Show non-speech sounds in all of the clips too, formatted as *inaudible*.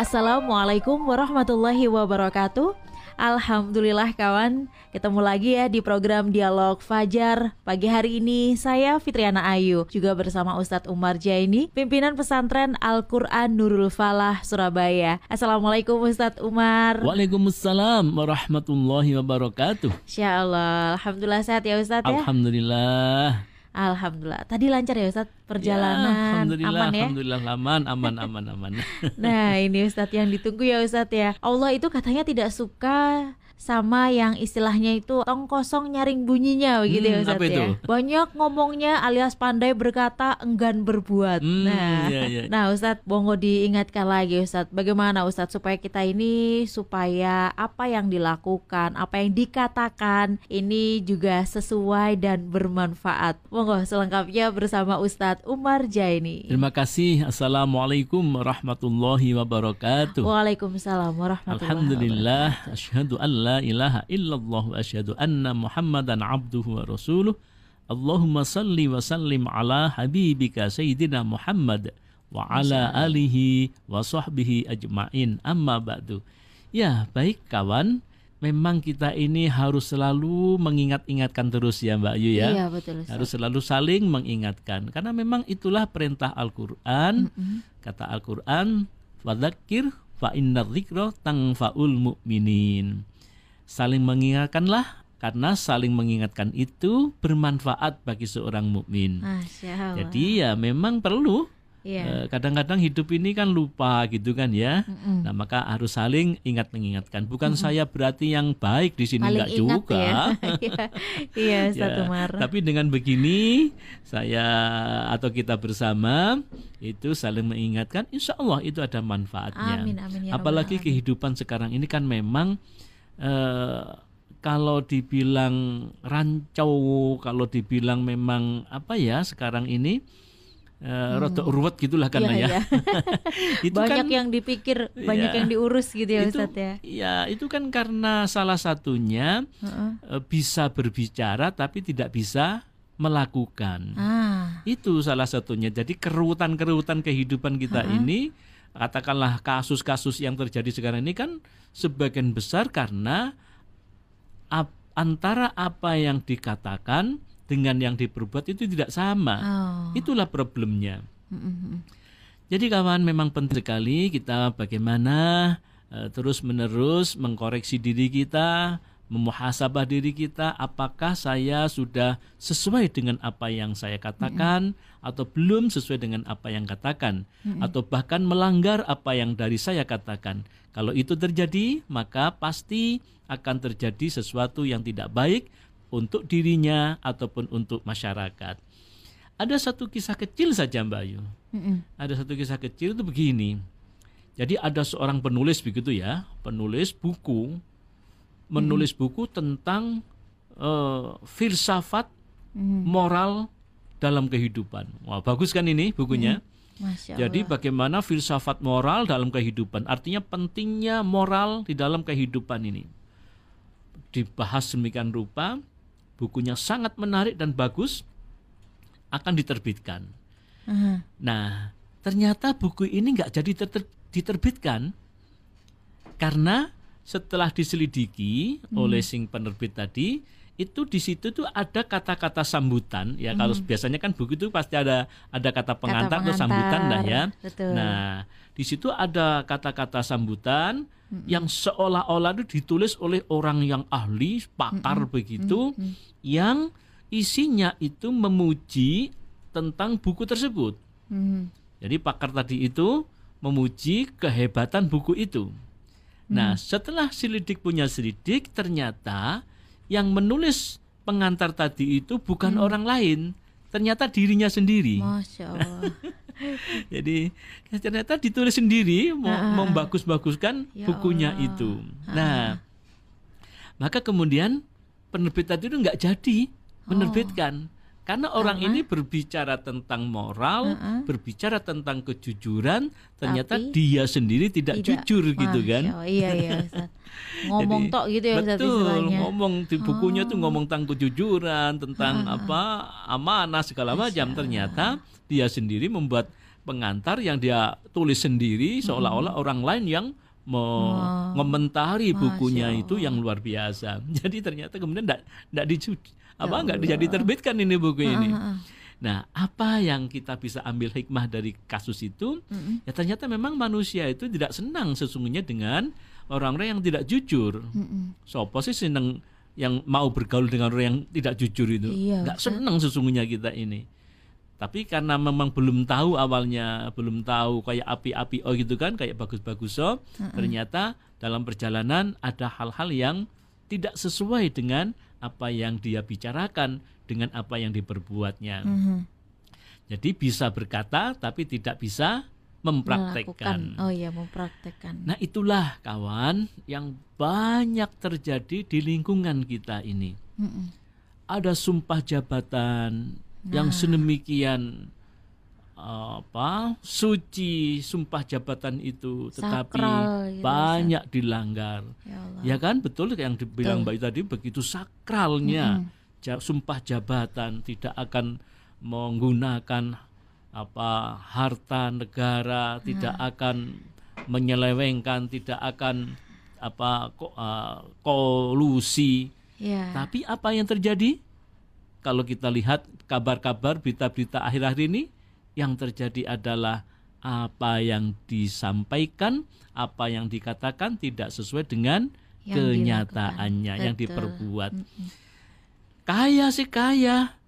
Assalamualaikum warahmatullahi wabarakatuh. Alhamdulillah kawan, ketemu lagi ya di program Dialog Fajar. Pagi hari ini saya Fitriana Ayu, juga bersama Ustadz Umar Jaini, pimpinan pesantren Al-Quran Nurul Falah, Surabaya. Assalamualaikum Ustadz Umar. Waalaikumsalam warahmatullahi wabarakatuh. Insya Allah, Alhamdulillah sehat ya Ustadz ya. Alhamdulillah. Alhamdulillah. Tadi lancar ya Ustadz perjalanan. Ya, alhamdulillah, aman ya? alhamdulillah aman, aman, aman, aman. *laughs* nah, ini Ustadz yang ditunggu ya Ustadz ya. Allah itu katanya tidak suka sama yang istilahnya itu tong kosong nyaring bunyinya begitu ya, hmm, ya Ustaz ya. Banyak ngomongnya alias pandai berkata enggan berbuat. Hmm, nah, iya, iya. nah Ustadz Bongo diingatkan lagi Ustadz bagaimana Ustadz supaya kita ini supaya apa yang dilakukan, apa yang dikatakan ini juga sesuai dan bermanfaat. Bongo selengkapnya bersama Ustadz Umar Jaini. Terima kasih. Assalamualaikum warahmatullahi wabarakatuh. Waalaikumsalam warahmatullahi Alhamdulillah. Asyhadu an la ilaha illallah wa asyhadu anna Muhammadan abduhu wa rasuluh. Allahumma salli wa sallim ala habibika sayyidina Muhammad wa ala alihi wa sahbihi ajma'in amma ba'du. Ya, baik kawan, memang kita ini harus selalu mengingat-ingatkan terus ya Mbak Ayu ya. Iya, betul. Ustaz. Harus selalu saling mengingatkan karena memang itulah perintah Al-Qur'an. Mm -hmm. Kata Al-Qur'an, "Fadzakir fa innar dzikra tangfaul mu'minin." Saling mengingatkanlah karena saling mengingatkan itu bermanfaat bagi seorang mukmin. Jadi ya memang perlu Yeah. Kadang-kadang hidup ini kan lupa gitu kan ya. Mm-mm. Nah maka harus saling ingat mengingatkan. Bukan Mm-mm. saya berarti yang baik di sini enggak juga. Ya. *laughs* iya, satu ya, Tapi dengan begini saya atau kita bersama itu saling mengingatkan. Insya Allah itu ada manfaatnya. Amin, amin, ya Apalagi kehidupan sekarang ini kan memang Eh, kalau dibilang rancau, kalau dibilang memang apa ya sekarang ini uh, hmm. ruwet gitulah karena ya. ya. itu banyak kan, yang dipikir, banyak ya, yang diurus gitu ya Ustaz ya. Ya, itu kan karena salah satunya uh -uh. bisa berbicara tapi tidak bisa melakukan. Ah. Itu salah satunya. Jadi kerutan-kerutan kehidupan kita uh -uh. ini katakanlah kasus-kasus yang terjadi sekarang ini kan sebagian besar karena ap, antara apa yang dikatakan dengan yang diperbuat itu tidak sama. Oh. Itulah problemnya. Mm-hmm. Jadi kawan memang penting sekali kita bagaimana uh, terus menerus mengkoreksi diri kita, memuhasabah diri kita apakah saya sudah sesuai dengan apa yang saya katakan mm-hmm. atau belum sesuai dengan apa yang katakan mm-hmm. atau bahkan melanggar apa yang dari saya katakan. Kalau itu terjadi, maka pasti akan terjadi sesuatu yang tidak baik untuk dirinya ataupun untuk masyarakat. Ada satu kisah kecil saja Mbak Ayu. Mm-hmm. Ada satu kisah kecil itu begini. Jadi ada seorang penulis begitu ya, penulis buku menulis buku tentang uh, filsafat moral dalam kehidupan. Wah, bagus kan ini bukunya? Jadi bagaimana filsafat moral dalam kehidupan? Artinya pentingnya moral di dalam kehidupan ini. Dibahas demikian rupa, bukunya sangat menarik dan bagus, akan diterbitkan. Uh-huh. Nah, ternyata buku ini nggak jadi ter- diterbitkan karena setelah diselidiki hmm. oleh sing penerbit tadi itu di situ tuh ada kata-kata sambutan ya hmm. kalau biasanya kan buku itu pasti ada ada kata pengantar, kata atau sambutan lah ya. Betul. Nah, di situ ada kata-kata sambutan hmm. yang seolah-olah itu ditulis oleh orang yang ahli, pakar hmm. begitu hmm. yang isinya itu memuji tentang buku tersebut. Hmm. Jadi pakar tadi itu memuji kehebatan buku itu. Nah, hmm. setelah selidik punya selidik, ternyata yang menulis pengantar tadi itu bukan hmm. orang lain, ternyata dirinya sendiri. Masya Allah. *laughs* Jadi ternyata ditulis sendiri mau ah. membagus-baguskan ya bukunya Allah. itu. Ah. Nah, maka kemudian penerbit tadi itu nggak jadi menerbitkan. Oh karena orang Karena? ini berbicara tentang moral, uh -uh. berbicara tentang kejujuran, ternyata Tapi, dia sendiri tidak, tidak. jujur gitu kan. Oh, iya iya *laughs* ngomong Jadi, tok gitu ya betul ngomong di bukunya oh. tuh ngomong tentang kejujuran tentang ah. apa amanah segala macam ternyata dia sendiri membuat pengantar yang dia tulis sendiri seolah-olah orang lain yang mengomentari bukunya itu yang luar biasa. *laughs* Jadi ternyata kemudian tidak tidak dicuci apa ya nggak ya jadi terbitkan ini buku ini. Nah, apa yang kita bisa ambil hikmah dari kasus itu? Mm-hmm. Ya ternyata memang manusia itu tidak senang sesungguhnya dengan orang-orang yang tidak jujur. Mm-hmm. Sopo sih senang yang mau bergaul dengan orang yang tidak jujur itu? Iya, Nggak senang sesungguhnya kita ini. Tapi karena memang belum tahu awalnya, belum tahu kayak api-api oh gitu kan, kayak bagus-bagus oh, mm-hmm. ternyata dalam perjalanan ada hal-hal yang tidak sesuai dengan apa yang dia bicarakan dengan apa yang diperbuatnya. Mm -hmm. Jadi bisa berkata tapi tidak bisa mempraktekkan. Oh iya, mempraktekkan. Nah, itulah kawan yang banyak terjadi di lingkungan kita ini. Mm -mm. Ada sumpah jabatan nah. yang sedemikian apa suci sumpah jabatan itu tetapi sakral, ya, banyak dilanggar ya, ya kan betul yang dibilang Mbak tadi begitu sakralnya mm -hmm sumpah jabatan tidak akan menggunakan apa harta negara, hmm. tidak akan menyelewengkan, tidak akan apa uh, kolusi. Yeah. Tapi apa yang terjadi? Kalau kita lihat kabar-kabar berita-berita akhir-akhir ini yang terjadi adalah apa yang disampaikan, apa yang dikatakan tidak sesuai dengan yang kenyataannya, yang diperbuat. Mm kaya sih kaya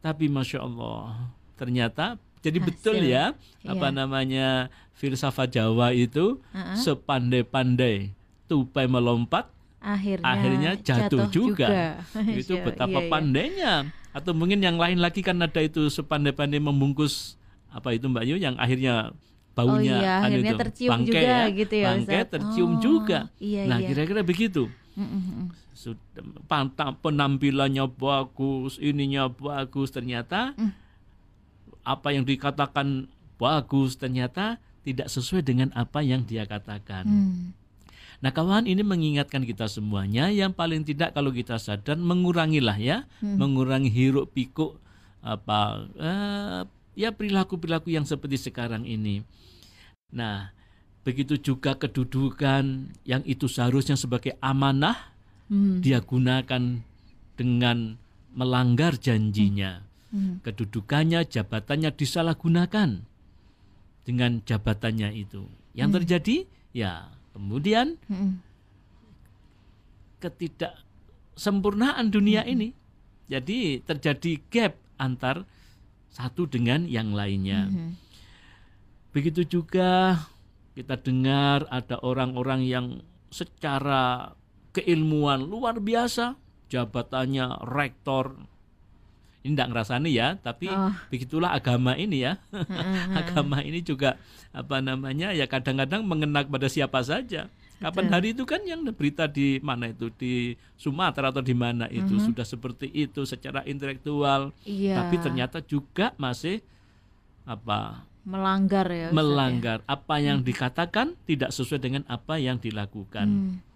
tapi masya Allah ternyata jadi Hasil. betul ya iya. apa namanya filsafat Jawa itu uh-uh. sepandai-pandai tupai melompat akhirnya, akhirnya jatuh, jatuh juga, juga. *laughs* itu iya, betapa iya, iya. pandainya atau mungkin yang lain lagi kan ada itu sepandai-pandai membungkus apa itu Mbak Yu yang akhirnya baunya oh iya, akhirnya itu, tercium bangke juga ya, gitu ya bangke tercium oh, juga iya, nah iya. kira-kira begitu sudah penampilannya bagus, ininya bagus ternyata mm. apa yang dikatakan bagus ternyata tidak sesuai dengan apa yang dia katakan. Mm. Nah, kawan ini mengingatkan kita semuanya yang paling tidak kalau kita sadar mengurangilah ya, mm. mengurangi hiruk pikuk apa uh, ya perilaku-perilaku yang seperti sekarang ini. Nah, begitu juga kedudukan yang itu seharusnya sebagai amanah hmm. dia gunakan dengan melanggar janjinya. Hmm. hmm. Kedudukannya, jabatannya disalahgunakan dengan jabatannya itu. Yang hmm. terjadi ya kemudian hmm. ketidaksempurnaan dunia hmm. ini. Jadi terjadi gap antar satu dengan yang lainnya. Hmm. Begitu juga kita dengar ada orang-orang yang secara keilmuan luar biasa, jabatannya rektor. Ini tidak ngerasani ya, tapi oh. begitulah agama ini ya. *laughs* agama ini juga apa namanya ya kadang-kadang mengenak pada siapa saja. Kapan hari itu kan yang berita di mana itu di Sumatera atau di mana itu uh-huh. sudah seperti itu secara intelektual, iya. tapi ternyata juga masih apa melanggar ya. ya? Melanggar ya? apa yang hmm. dikatakan tidak sesuai dengan apa yang dilakukan. Hmm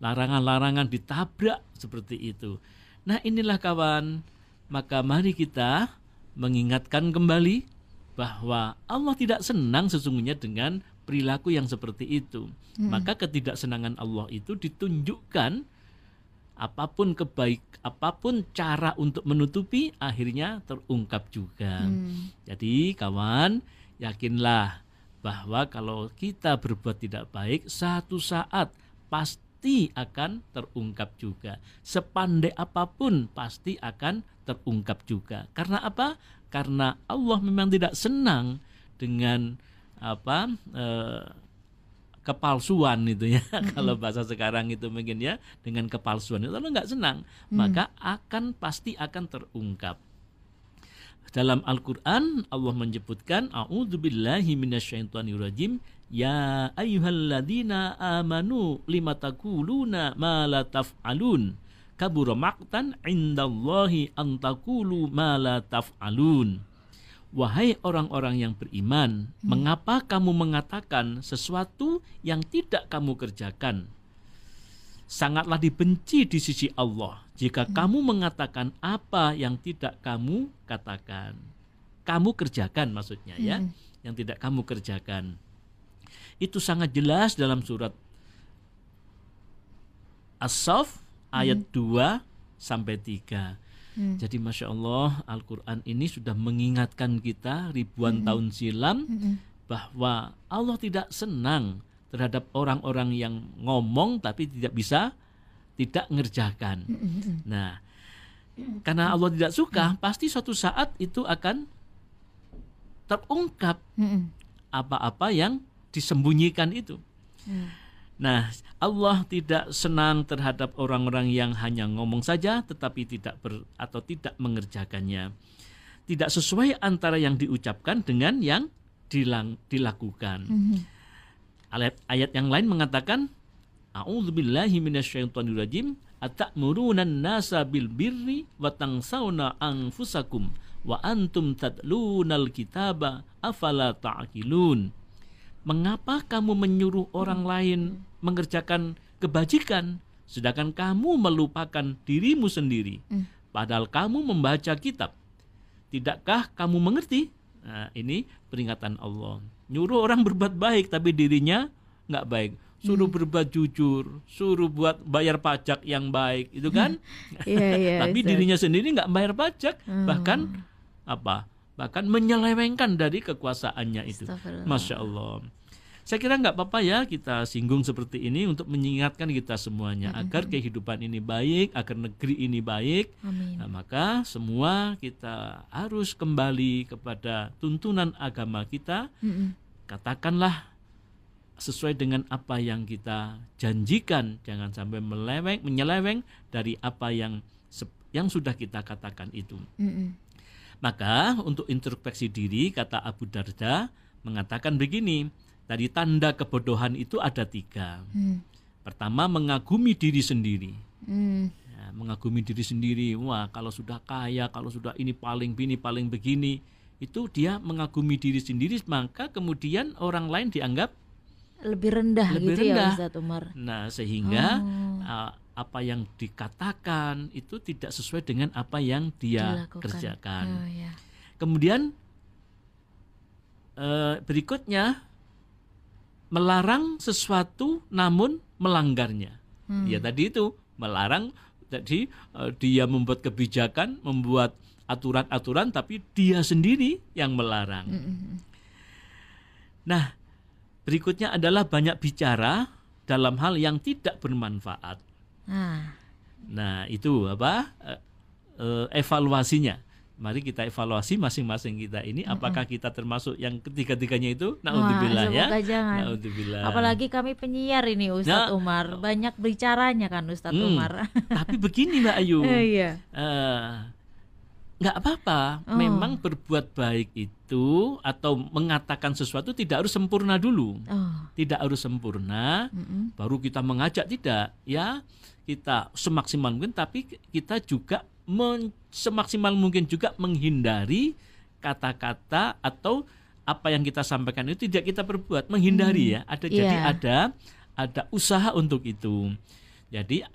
larangan-larangan ditabrak seperti itu. Nah, inilah kawan, maka mari kita mengingatkan kembali bahwa Allah tidak senang sesungguhnya dengan perilaku yang seperti itu. Hmm. Maka ketidaksenangan Allah itu ditunjukkan apa pun kebaik, apa pun cara untuk menutupi akhirnya terungkap juga. Hmm. Jadi kawan, yakinlah bahwa kalau kita berbuat tidak baik, satu saat pasti pasti akan terungkap juga. Sepandai apa pun pasti akan terungkap juga. Karena apa? Karena Allah memang tidak senang dengan apa eh, kepalsuan itu ya. *laughs* Mm-hmm. Kalau bahasa sekarang itu mungkin ya dengan kepalsuan itu Allah nggak senang, mm. maka akan pasti akan terungkap. Dalam Al-Qur'an Allah menyebutkan a'udzubillahi minasyaitonirrajim Ya ayyuhalladzina amanu lima taquluna ma la taf'alun kabura maqtan indallahi an taqulu ma la taf'alun Wahai orang-orang yang beriman, hmm. mengapa kamu mengatakan sesuatu yang tidak kamu kerjakan? sangatlah dibenci di sisi Allah jika hmm. kamu mengatakan apa yang tidak kamu katakan. Kamu kerjakan maksudnya ya, hmm. yang tidak kamu kerjakan. Itu sangat jelas dalam surat As-Saff ayat hmm. 2 sampai 3. Hmm. Jadi masya Allah Al-Quran ini sudah mengingatkan kita ribuan hmm. tahun silam hmm. bahwa Allah tidak senang terhadap orang-orang yang ngomong tapi tidak bisa tidak ngerjakan. Hmm. hmm, hmm. Nah, karena Allah tidak suka, hmm. pasti suatu saat itu akan terungkap apa-apa yang disembunyikan itu. Hmm. Nah, Allah tidak senang terhadap orang-orang yang hanya ngomong saja tetapi tidak ber, atau tidak mengerjakannya. Tidak sesuai antara yang diucapkan dengan yang dilang, dilakukan. Mm-hmm. Ayat, ayat yang lain mengatakan A'udzubillahi minasyaitonirrajim atamuruna nasa bil birri wa tangsawna anfusakum wa antum tatlunal kitaba afala ta'qilun. Ta Mengapa kamu menyuruh orang lain mengerjakan kebajikan sedangkan kamu melupakan dirimu sendiri? Hmm. Padahal kamu membaca kitab. Tidakkah kamu mengerti? Nah, ini peringatan Allah. Nyuruh orang berbuat baik tapi dirinya nggak baik. Suruh hmm. berbuat jujur, suruh buat bayar pajak yang baik, itu kan? *laughs* yeah, *laughs* yeah, tapi dirinya sendiri nggak bayar pajak, hmm. bahkan apa? Bahkan menyelewengkan dari kekuasaannya itu. Masya Allah. Saya kira nggak apa-apa ya kita singgung seperti ini untuk mengingatkan kita semuanya mm -hmm. agar kehidupan ini baik, agar negeri ini baik. Amin. Nah, maka semua kita harus kembali kepada tuntunan agama kita. Mm -hmm. Katakanlah sesuai dengan apa yang kita janjikan, jangan sampai meleweng, menyeleweng dari apa yang yang sudah kita katakan itu. Mm -hmm. Maka untuk introspeksi diri kata Abu Darda mengatakan begini, dari tanda kebodohan itu ada tiga. Hmm. Pertama mengagumi diri sendiri. Hmm. Ya, mengagumi diri sendiri. Wah kalau sudah kaya, kalau sudah ini paling bini paling begini, itu dia mengagumi diri sendiri. Maka kemudian orang lain dianggap lebih rendah lebih gitu ya, rendah. ya Ustaz Umar. Nah sehingga oh. uh, apa yang dikatakan itu tidak sesuai dengan apa yang dia Dilakukan. kerjakan. Oh, ya. Kemudian uh, berikutnya melarang sesuatu namun melanggarnya. Hmm. Ya tadi itu melarang jadi uh, dia membuat kebijakan, membuat aturan-aturan tapi dia sendiri yang melarang. Hmm. hmm, hmm. Nah, berikutnya adalah banyak bicara dalam hal yang tidak bermanfaat. Ah. Nah, itu apa? Uh, evaluasinya. Mari kita evaluasi masing-masing kita ini apakah kita termasuk yang ketiga-tiganya itu? Naudzubillah ya. Jangan. Naudzubillah. Apalagi kami penyiar ini Ustadz nah, Umar, banyak bicaranya kan Ustadz hmm, Umar. tapi begini Mbak Ayu. *laughs* iya. Uh, nggak apa-apa. Oh. Memang berbuat baik itu atau mengatakan sesuatu tidak harus sempurna dulu. Oh. Tidak harus sempurna, mm -mm. baru kita mengajak tidak. Ya, kita semaksimal mungkin, tapi kita juga men, semaksimal mungkin juga menghindari kata-kata atau apa yang kita sampaikan itu tidak kita perbuat, menghindari hmm. ya. Ada yeah. jadi ada ada usaha untuk itu. Jadi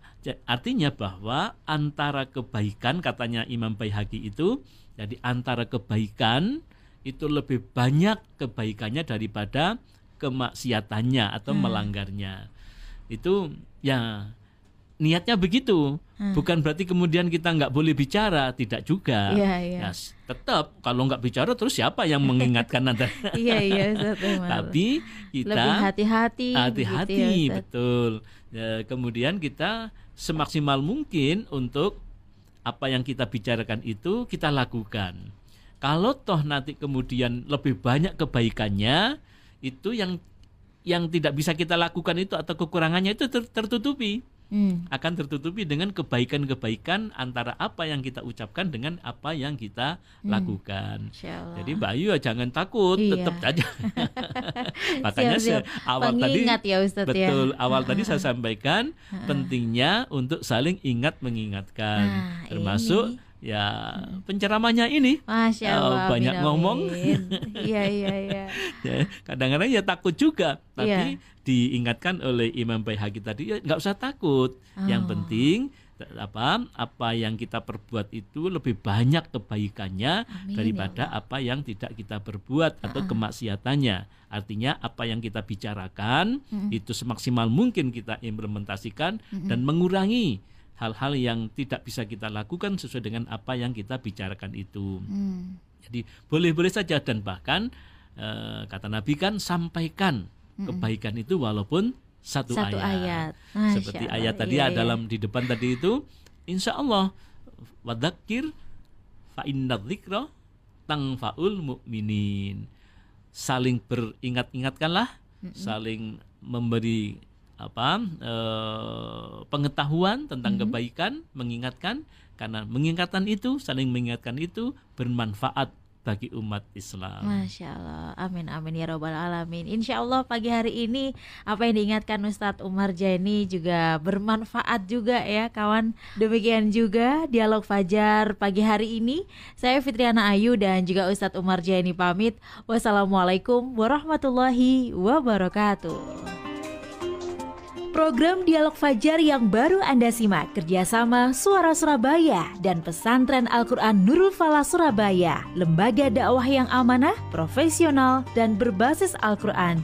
artinya bahwa antara kebaikan katanya Imam Baihaqi itu jadi antara kebaikan itu lebih banyak kebaikannya daripada kemaksiatannya atau hmm. melanggarnya. Itu ya niatnya begitu. Hmm. Bukan berarti kemudian kita nggak boleh bicara, tidak juga. Iya, iya. Nah, tetap kalau nggak bicara terus siapa yang mengingatkan nanti? *laughs* iya, iya, *laughs* Tapi kita lebih hati-hati. Hati-hati, gitu ya, betul. Ya, kemudian kita semaksimal mungkin untuk apa yang kita bicarakan itu kita lakukan. Kalau toh nanti kemudian lebih banyak kebaikannya, itu yang yang tidak bisa kita lakukan itu atau kekurangannya itu tertutupi hmm. akan tertutupi dengan kebaikan-kebaikan antara apa yang kita ucapkan dengan apa yang kita hmm. lakukan. Jadi Mbak Ayu jangan takut, iya. tetap saja. *laughs* *laughs* Makanya siap, siap. awal Pengingat tadi ya Ustadz ya. betul ya. awal tadi saya sampaikan pentingnya untuk saling ingat mengingatkan, nah, termasuk ini ya penceramahnya ini Masya eh, Allah, banyak amin, ngomong iya *laughs* iya iya ya, kadang-kadang ya takut juga tapi ya. diingatkan oleh Imam Baihaqi tadi ya nggak usah takut oh. yang penting apa apa yang kita perbuat itu lebih banyak kebaikannya Amin, daripada ya apa yang tidak kita perbuat atau uh -uh. kemaksiatannya. Artinya apa yang kita bicarakan uh -uh. itu semaksimal mungkin kita implementasikan uh -uh. dan mengurangi hal-hal yang tidak bisa kita lakukan sesuai dengan apa yang kita bicarakan itu. Hmm. Jadi boleh-boleh saja dan bahkan eh, kata Nabi kan sampaikan hmm. kebaikan itu walaupun satu, satu ayat. ayat. Seperti Allah. ayat tadi iya, iya. dalam di depan tadi itu, insya Allah wadakir fa inna dzikra tangfaul mukminin. Saling beringat-ingatkanlah, saling memberi apa eh, pengetahuan tentang hmm. kebaikan, mengingatkan karena mengingatkan itu, saling mengingatkan itu bermanfaat bagi umat Islam. Masya Allah, amin amin ya robbal alamin. Insya Allah pagi hari ini apa yang diingatkan Ustadz Umar Jaini juga bermanfaat juga ya kawan. Demikian juga dialog Fajar pagi hari ini. Saya Fitriana Ayu dan juga Ustadz Umar Jaini pamit. Wassalamualaikum warahmatullahi wabarakatuh. Program Dialog Fajar yang baru Anda simak. Kerjasama Suara Surabaya dan Pesantren Al-Quran Nurul Falah Surabaya, lembaga dakwah yang amanah, profesional, dan berbasis Al-Quran